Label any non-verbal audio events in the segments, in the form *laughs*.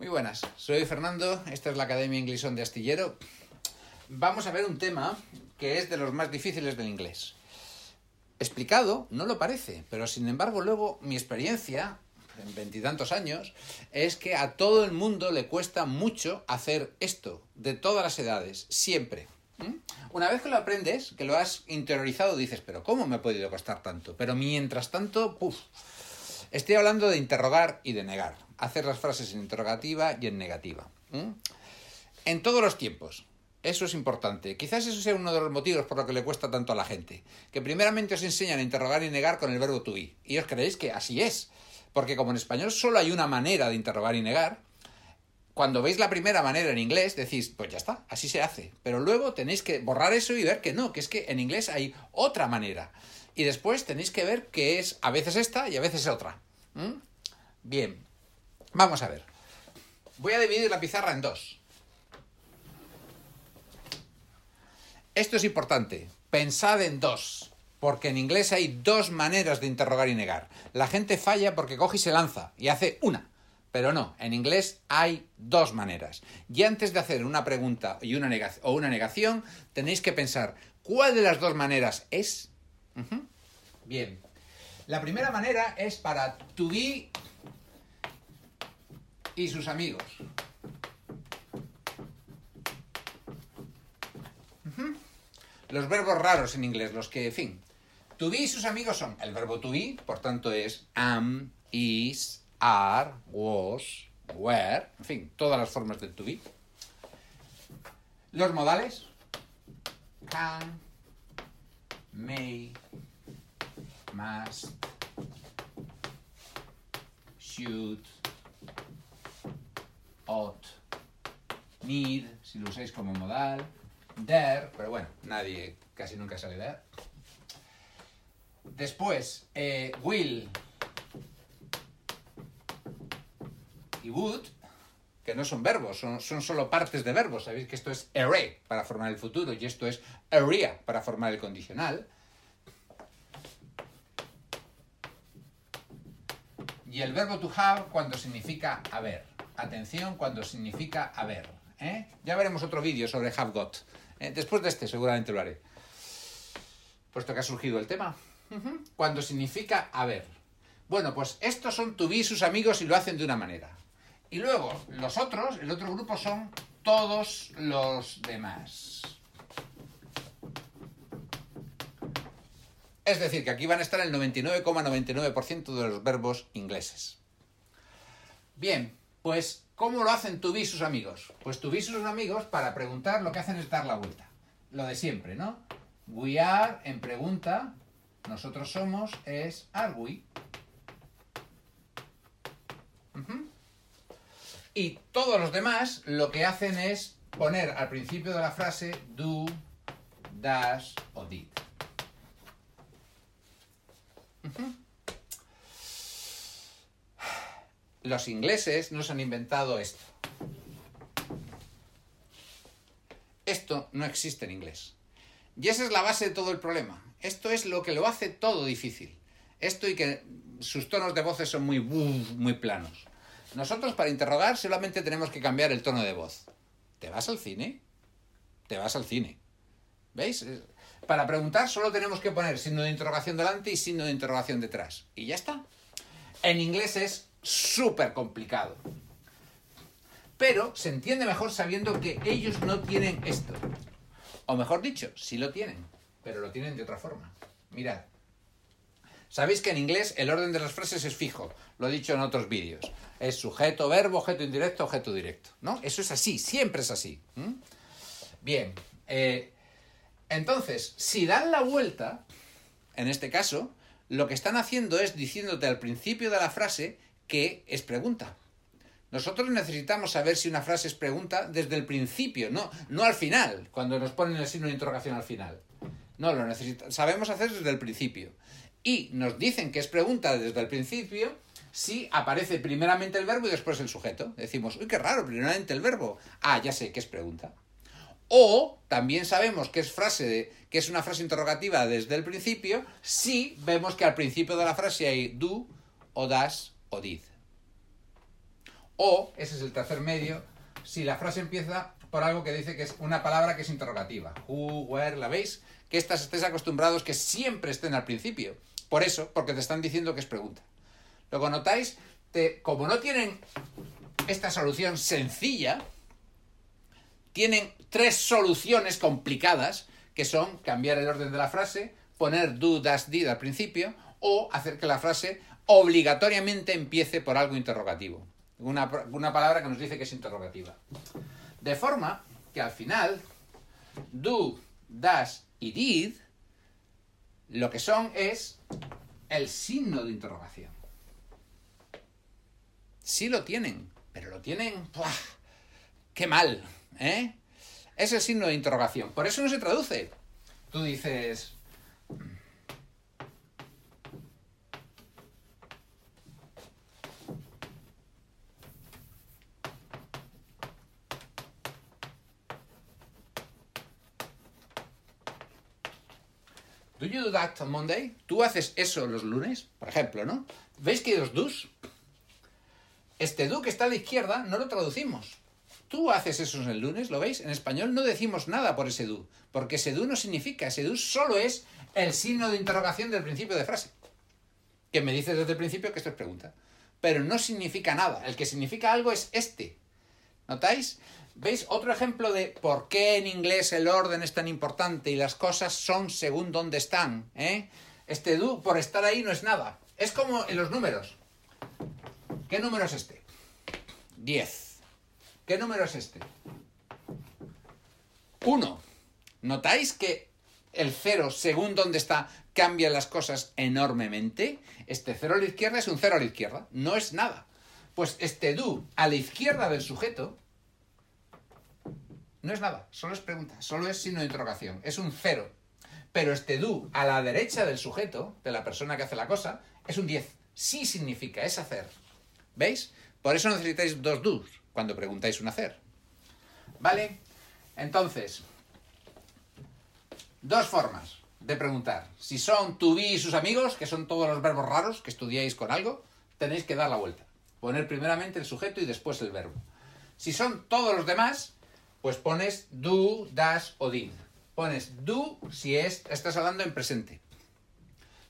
Muy buenas, soy Fernando, esta es la Academia Inglesón de Astillero. Vamos a ver un tema que es de los más difíciles del inglés. Explicado, no lo parece, pero sin embargo luego mi experiencia, en veintitantos años, es que a todo el mundo le cuesta mucho hacer esto, de todas las edades, siempre. ¿Mm? Una vez que lo aprendes, que lo has interiorizado, dices, pero ¿cómo me ha podido costar tanto? Pero mientras tanto, puff. Estoy hablando de interrogar y de negar. Hacer las frases en interrogativa y en negativa. En todos los tiempos. Eso es importante. Quizás eso sea uno de los motivos por lo que le cuesta tanto a la gente. Que primeramente os enseñan a interrogar y negar con el verbo to be. Y os creéis que así es. Porque como en español solo hay una manera de interrogar y negar, cuando veis la primera manera en inglés, decís, pues ya está, así se hace. Pero luego tenéis que borrar eso y ver que no, que es que en inglés hay otra manera. Y después tenéis que ver que es a veces esta y a veces otra. ¿Mm? Bien, vamos a ver. Voy a dividir la pizarra en dos. Esto es importante. Pensad en dos. Porque en inglés hay dos maneras de interrogar y negar. La gente falla porque coge y se lanza y hace una. Pero no, en inglés hay dos maneras. Y antes de hacer una pregunta y una o una negación, tenéis que pensar, ¿cuál de las dos maneras es? Bien. La primera manera es para to be y sus amigos. Los verbos raros en inglés, los que, en fin. To be y sus amigos son el verbo to be, por tanto es am, is, are, was, were, en fin, todas las formas del to be. Los modales, can, may, must, should, ought, need, si lo usáis como modal, dare, pero bueno, nadie casi nunca sale dare. Después, eh, will, y would, que no son verbos, son, son, solo partes de verbos. Sabéis que esto es array para formar el futuro y esto es area para formar el condicional. Y el verbo to have cuando significa haber. Atención cuando significa haber. ¿eh? Ya veremos otro vídeo sobre have got. ¿eh? Después de este seguramente lo haré. Puesto que ha surgido el tema. Cuando significa haber. Bueno, pues estos son to be y sus amigos y lo hacen de una manera. Y luego, los otros, el otro grupo son todos los demás. Es decir, que aquí van a estar el 99,99% ,99 de los verbos ingleses. Bien, pues, ¿cómo lo hacen tu y sus amigos? Pues tu y sus amigos, para preguntar, lo que hacen es dar la vuelta. Lo de siempre, ¿no? We are, en pregunta, nosotros somos, es are we. Y todos los demás lo que hacen es poner al principio de la frase do, does o did. Uh -huh. Los ingleses nos han inventado esto. Esto no existe en inglés. Y esa es la base de todo el problema. Esto es lo que lo hace todo difícil. Esto y que sus tonos de voces son muy, muy planos. Nosotros para interrogar solamente tenemos que cambiar el tono de voz. ¿Te vas al cine? Te vas al cine. ¿Veis? Para preguntar solo tenemos que poner signo de interrogación delante y signo de interrogación detrás. Y ya está. En inglés es súper complicado. Pero se entiende mejor sabiendo que ellos no tienen esto. O mejor dicho, sí lo tienen, pero lo tienen de otra forma. Mirad. Sabéis que en inglés el orden de las frases es fijo, lo he dicho en otros vídeos. Es sujeto, verbo, objeto indirecto, objeto directo. ¿No? Eso es así, siempre es así. Bien. Eh, entonces, si dan la vuelta, en este caso, lo que están haciendo es diciéndote al principio de la frase que es pregunta. Nosotros necesitamos saber si una frase es pregunta desde el principio, no, no al final, cuando nos ponen el signo de interrogación al final. No, lo necesitamos, sabemos hacer desde el principio. Y nos dicen que es pregunta desde el principio si aparece primeramente el verbo y después el sujeto. Decimos, uy, qué raro, primeramente el verbo. Ah, ya sé que es pregunta. O también sabemos que es frase de, que es una frase interrogativa desde el principio si vemos que al principio de la frase hay do o das o did. O, ese es el tercer medio, si la frase empieza por algo que dice que es una palabra que es interrogativa. Who, where, ¿la veis? Que estas estéis acostumbrados que siempre estén al principio. Por eso, porque te están diciendo que es pregunta. Luego notáis, te, como no tienen esta solución sencilla, tienen tres soluciones complicadas, que son cambiar el orden de la frase, poner do, das, did al principio, o hacer que la frase obligatoriamente empiece por algo interrogativo. Una, una palabra que nos dice que es interrogativa. De forma que al final, do, das y did, lo que son es el signo de interrogación. Sí lo tienen, pero lo tienen... ¡buah! ¡Qué mal! ¿eh? Es el signo de interrogación. Por eso no se traduce. Tú dices... Do you do that on Monday? ¿Tú haces eso los lunes? Por ejemplo, ¿no? ¿Veis que hay dos? Este do que está a la izquierda no lo traducimos. Tú haces eso el lunes, ¿lo veis? En español no decimos nada por ese do, porque ese do no significa, ese do solo es el signo de interrogación del principio de frase. Que me dices desde el principio que esto es pregunta. Pero no significa nada. El que significa algo es este. ¿Notáis? ¿Veis otro ejemplo de por qué en inglés el orden es tan importante y las cosas son según dónde están? ¿eh? Este do, por estar ahí, no es nada. Es como en los números. ¿Qué número es este? 10. ¿Qué número es este? 1. ¿Notáis que el cero, según dónde está, cambia las cosas enormemente? Este cero a la izquierda es un cero a la izquierda. No es nada. Pues este do a la izquierda del sujeto no es nada, solo es pregunta, solo es signo de interrogación, es un cero. Pero este do a la derecha del sujeto, de la persona que hace la cosa, es un 10. Sí significa, es hacer. ¿Veis? Por eso necesitáis dos do's cuando preguntáis un hacer. ¿Vale? Entonces, dos formas de preguntar. Si son to be y sus amigos, que son todos los verbos raros que estudiáis con algo, tenéis que dar la vuelta. Poner primeramente el sujeto y después el verbo. Si son todos los demás, pues pones do, das o did. Pones do si es, estás hablando en presente.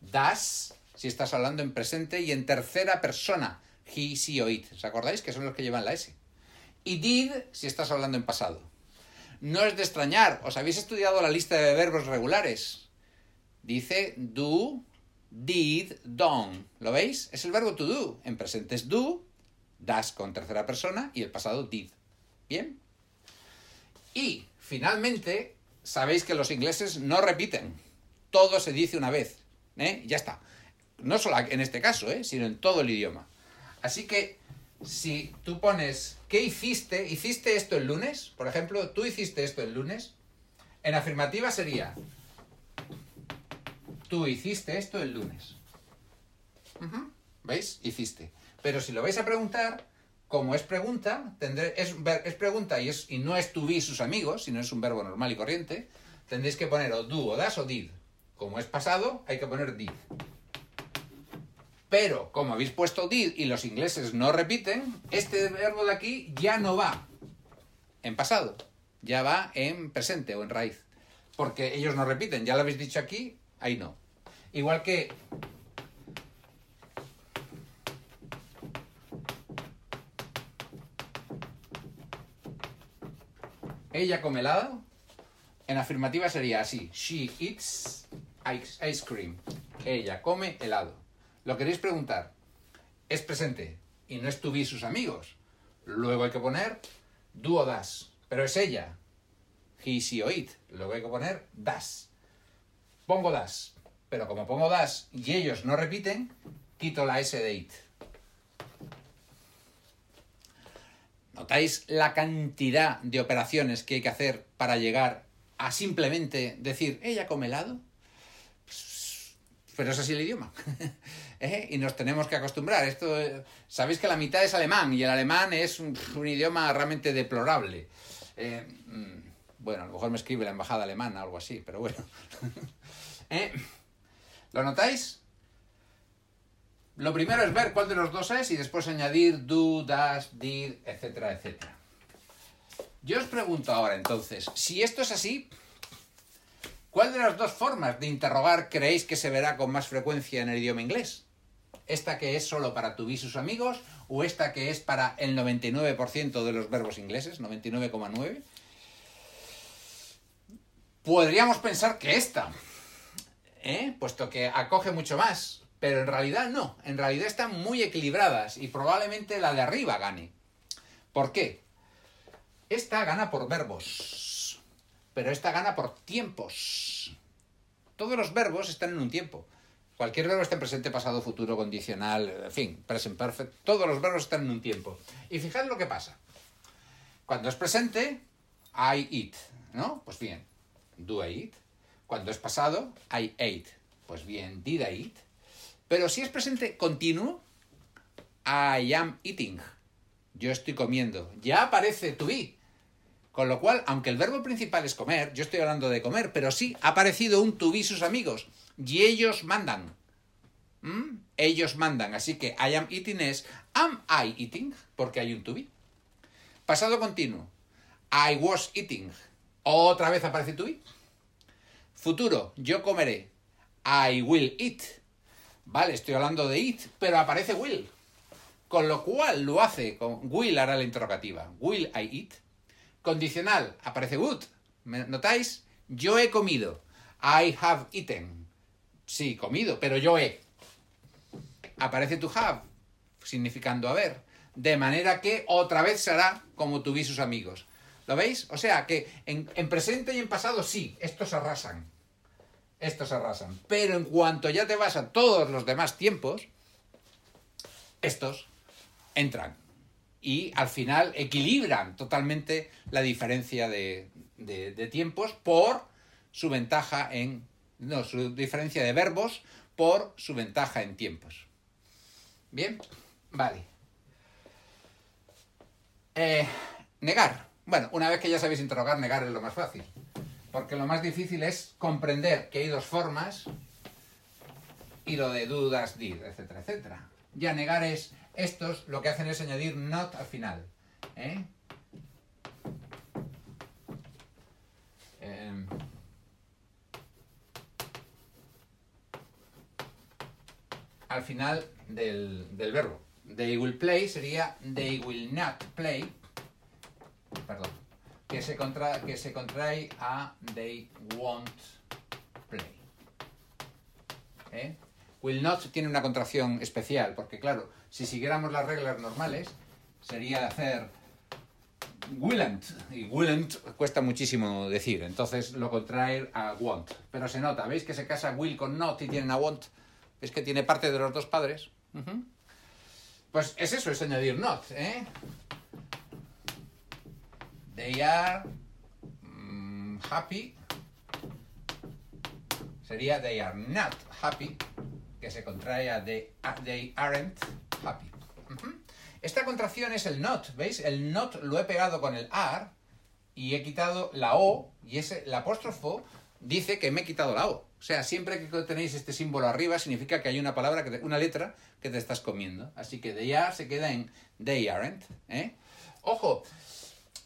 Das si estás hablando en presente y en tercera persona. He, she o it. ¿Os acordáis que son los que llevan la S? Y did si estás hablando en pasado. No es de extrañar, os habéis estudiado la lista de verbos regulares. Dice do, did, done. ¿Lo veis? Es el verbo to do. En presente es do, das con tercera persona y el pasado did. ¿Bien? Y, finalmente, sabéis que los ingleses no repiten. Todo se dice una vez. ¿eh? Ya está. No solo en este caso, ¿eh? sino en todo el idioma. Así que, si tú pones, ¿qué hiciste? ¿Hiciste esto el lunes? Por ejemplo, ¿tú hiciste esto el lunes? En afirmativa sería, tú hiciste esto el lunes. ¿Veis? Hiciste. Pero si lo vais a preguntar, como es pregunta, tendré, es, es, pregunta y, es, y no es to sus amigos, sino es un verbo normal y corriente, tendréis que poner o do, o das o did. Como es pasado, hay que poner did. Pero, como habéis puesto did y los ingleses no repiten, este verbo de aquí ya no va en pasado, ya va en presente o en raíz. Porque ellos no repiten, ya lo habéis dicho aquí, ahí no. Igual que ella come helado, en afirmativa sería así. She eats ice cream. Ella come helado. Lo queréis preguntar. Es presente y no es sus amigos. Luego hay que poner do o das. Pero es ella. He, she o it. Luego hay que poner das. Pongo das. Pero como pongo das y ellos no repiten, quito la S de it. ¿Notáis la cantidad de operaciones que hay que hacer para llegar a simplemente decir, ella come helado? Pero es así el idioma. *laughs* ¿Eh? Y nos tenemos que acostumbrar. Esto, eh, Sabéis que la mitad es alemán y el alemán es un, idioma realmente deplorable. Eh, mm, bueno, a lo mejor me escribe la embajada alemana o algo así, pero bueno. *laughs* ¿Lo notáis? Lo primero es ver cuál de los dos es y después añadir do, does, did, etcétera, etcétera. Yo os pregunto ahora entonces, si esto es así, ¿cuál de las dos formas de interrogar creéis que se verá con más frecuencia en el idioma inglés? ¿Esta que es solo para tu y sus amigos o esta que es para el 99% de los verbos ingleses, 99,9? Podríamos pensar que esta, ¿eh? puesto que acoge mucho más, pero en realidad no, en realidad están muy equilibradas y probablemente la de arriba gane. ¿Por qué? Esta gana por verbos, pero esta gana por tiempos. Todos los verbos están en un tiempo. Cualquier verbo está en presente, pasado, futuro, condicional, en fin, present perfect. Todos los verbos están en un tiempo. Y fijad lo que pasa. Cuando es presente, I eat, ¿no? Pues bien, do I eat. Cuando es pasado, I ate. Pues bien, did I eat. Pero si es presente continuo, I am eating. Yo estoy comiendo. Ya aparece to be. Con lo cual, aunque el verbo principal es comer, yo estoy hablando de comer, pero sí ha aparecido un to be sus amigos. Y ellos mandan. ¿Mm? Ellos mandan. Así que I am eating es am I eating, porque hay un to be. Pasado continuo. I was eating. Otra vez aparece to be. Futuro, yo comeré. I will eat. Vale, estoy hablando de eat, pero aparece will. Con lo cual lo hace con will hará la interrogativa. Will I eat? Condicional, aparece would. ¿Notáis? Yo he comido. I have eaten. Sí, comido, pero yo he. Aparece to have, significando haber. De manera que otra vez será como tuví sus amigos. ¿Lo veis? O sea que en, presente y en pasado sí, estos arrasan. Estos arrasan. Pero en cuanto ya te vas a todos los demás tiempos, estos entran y al final equilibran totalmente la diferencia de, tiempos por su ventaja en... No, su diferencia de verbos por su ventaja en tiempos. Bien, vale. Eh, negar. Bueno, una vez que ya sabéis interrogar, negar es lo más fácil. Porque lo más difícil es comprender que hay dos formas y lo de dudas, did, etcétera, etcétera. Ya negar es estos lo que hacen es añadir not al final. ¿eh? Eh, al final del, del, verbo. They will play sería they will not play. Perdón. Que se, contra, que se contrae a they won't play. ¿Eh? Will not tiene una contracción especial, porque claro, si siguiéramos las reglas normales, sería hacer willn't. Y willn't cuesta muchísimo decir, entonces lo contrae a want. Pero se nota, ¿veis que se casa will con not y tienen a want? ¿Veis que tiene parte de los dos padres? Uh -huh. Pues es eso, es añadir not, ¿eh? They are mm, happy. Sería they are not happy, que se contrae a they, they aren't happy. Esta contracción es el not, ¿veis? El not lo he pegado con el are y he quitado la o y ese, el apóstrofo dice que me he quitado la o. O sea, siempre que tenéis este símbolo arriba significa que hay una palabra, que te, una letra que te estás comiendo. Así que they are se queda en they aren't. ¿eh? Ojo,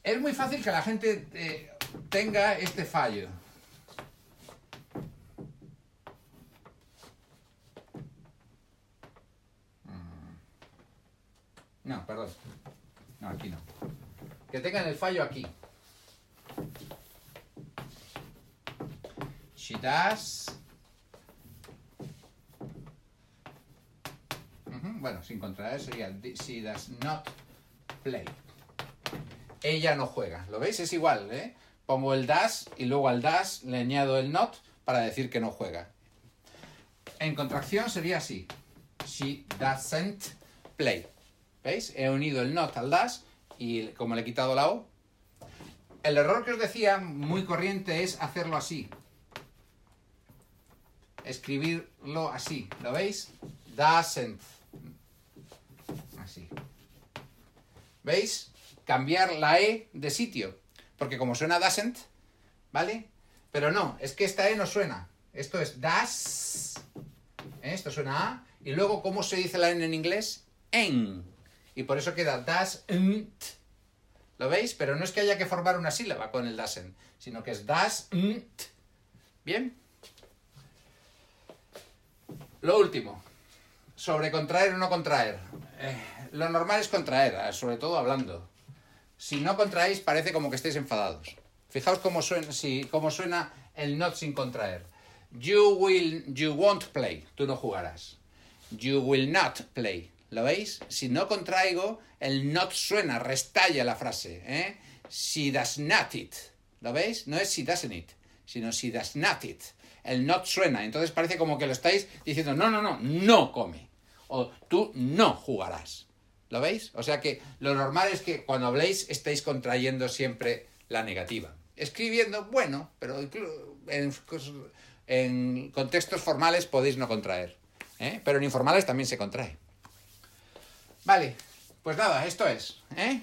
es muy fácil que la gente eh, tenga este fallo. No, perdón. No, aquí no. Que tengan el fallo aquí. She does. Bueno, sin contraer sería she does not play. Ella no juega. ¿Lo veis? Es igual, ¿eh? Pongo el does y luego al does le añado el not para decir que no juega. En contracción sería así. She doesn't play. ¿Veis? He unido el not al das y como le he quitado la O. El error que os decía, muy corriente, es hacerlo así. Escribirlo así. ¿Lo veis? Doesn't. Así. ¿Veis? Cambiar la E de sitio. Porque como suena doesn't, ¿vale? Pero no, es que esta E no suena. Esto es das. Esto suena A Y luego, ¿cómo se dice la N en inglés? En. Y por eso queda das nt. ¿Lo veis? Pero no es que haya que formar una sílaba con el dasen, sino que es das nt. ¿Bien? Lo último, sobre contraer o no contraer. Eh, lo normal es contraer, eh, sobre todo hablando. Si no contraéis, parece como que estáis enfadados. Fijaos cómo suena, cómo suena el not sin contraer. You will, you won't play. Tú no jugarás. You will not play. ¿Lo veis? Si no contraigo, el not suena, restalla la frase. ¿eh? Si does not it. ¿Lo veis? No es si doesn't it, sino si does not it. El not suena. Entonces parece como que lo estáis diciendo, no, no, no, no come. O tú no jugarás. ¿Lo veis? O sea que lo normal es que cuando habléis estéis contrayendo siempre la negativa. Escribiendo, bueno, pero en, en contextos formales podéis no contraer. ¿eh? Pero en informales también se contrae. Vale, pues nada, esto es. ¿eh?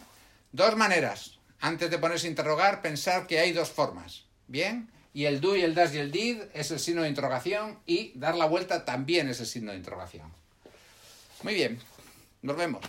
Dos maneras. Antes de ponerse a interrogar, pensar que hay dos formas. ¿Bien? Y el do y el das y el did es el signo de interrogación y dar la vuelta también es el signo de interrogación. Muy bien, nos vemos.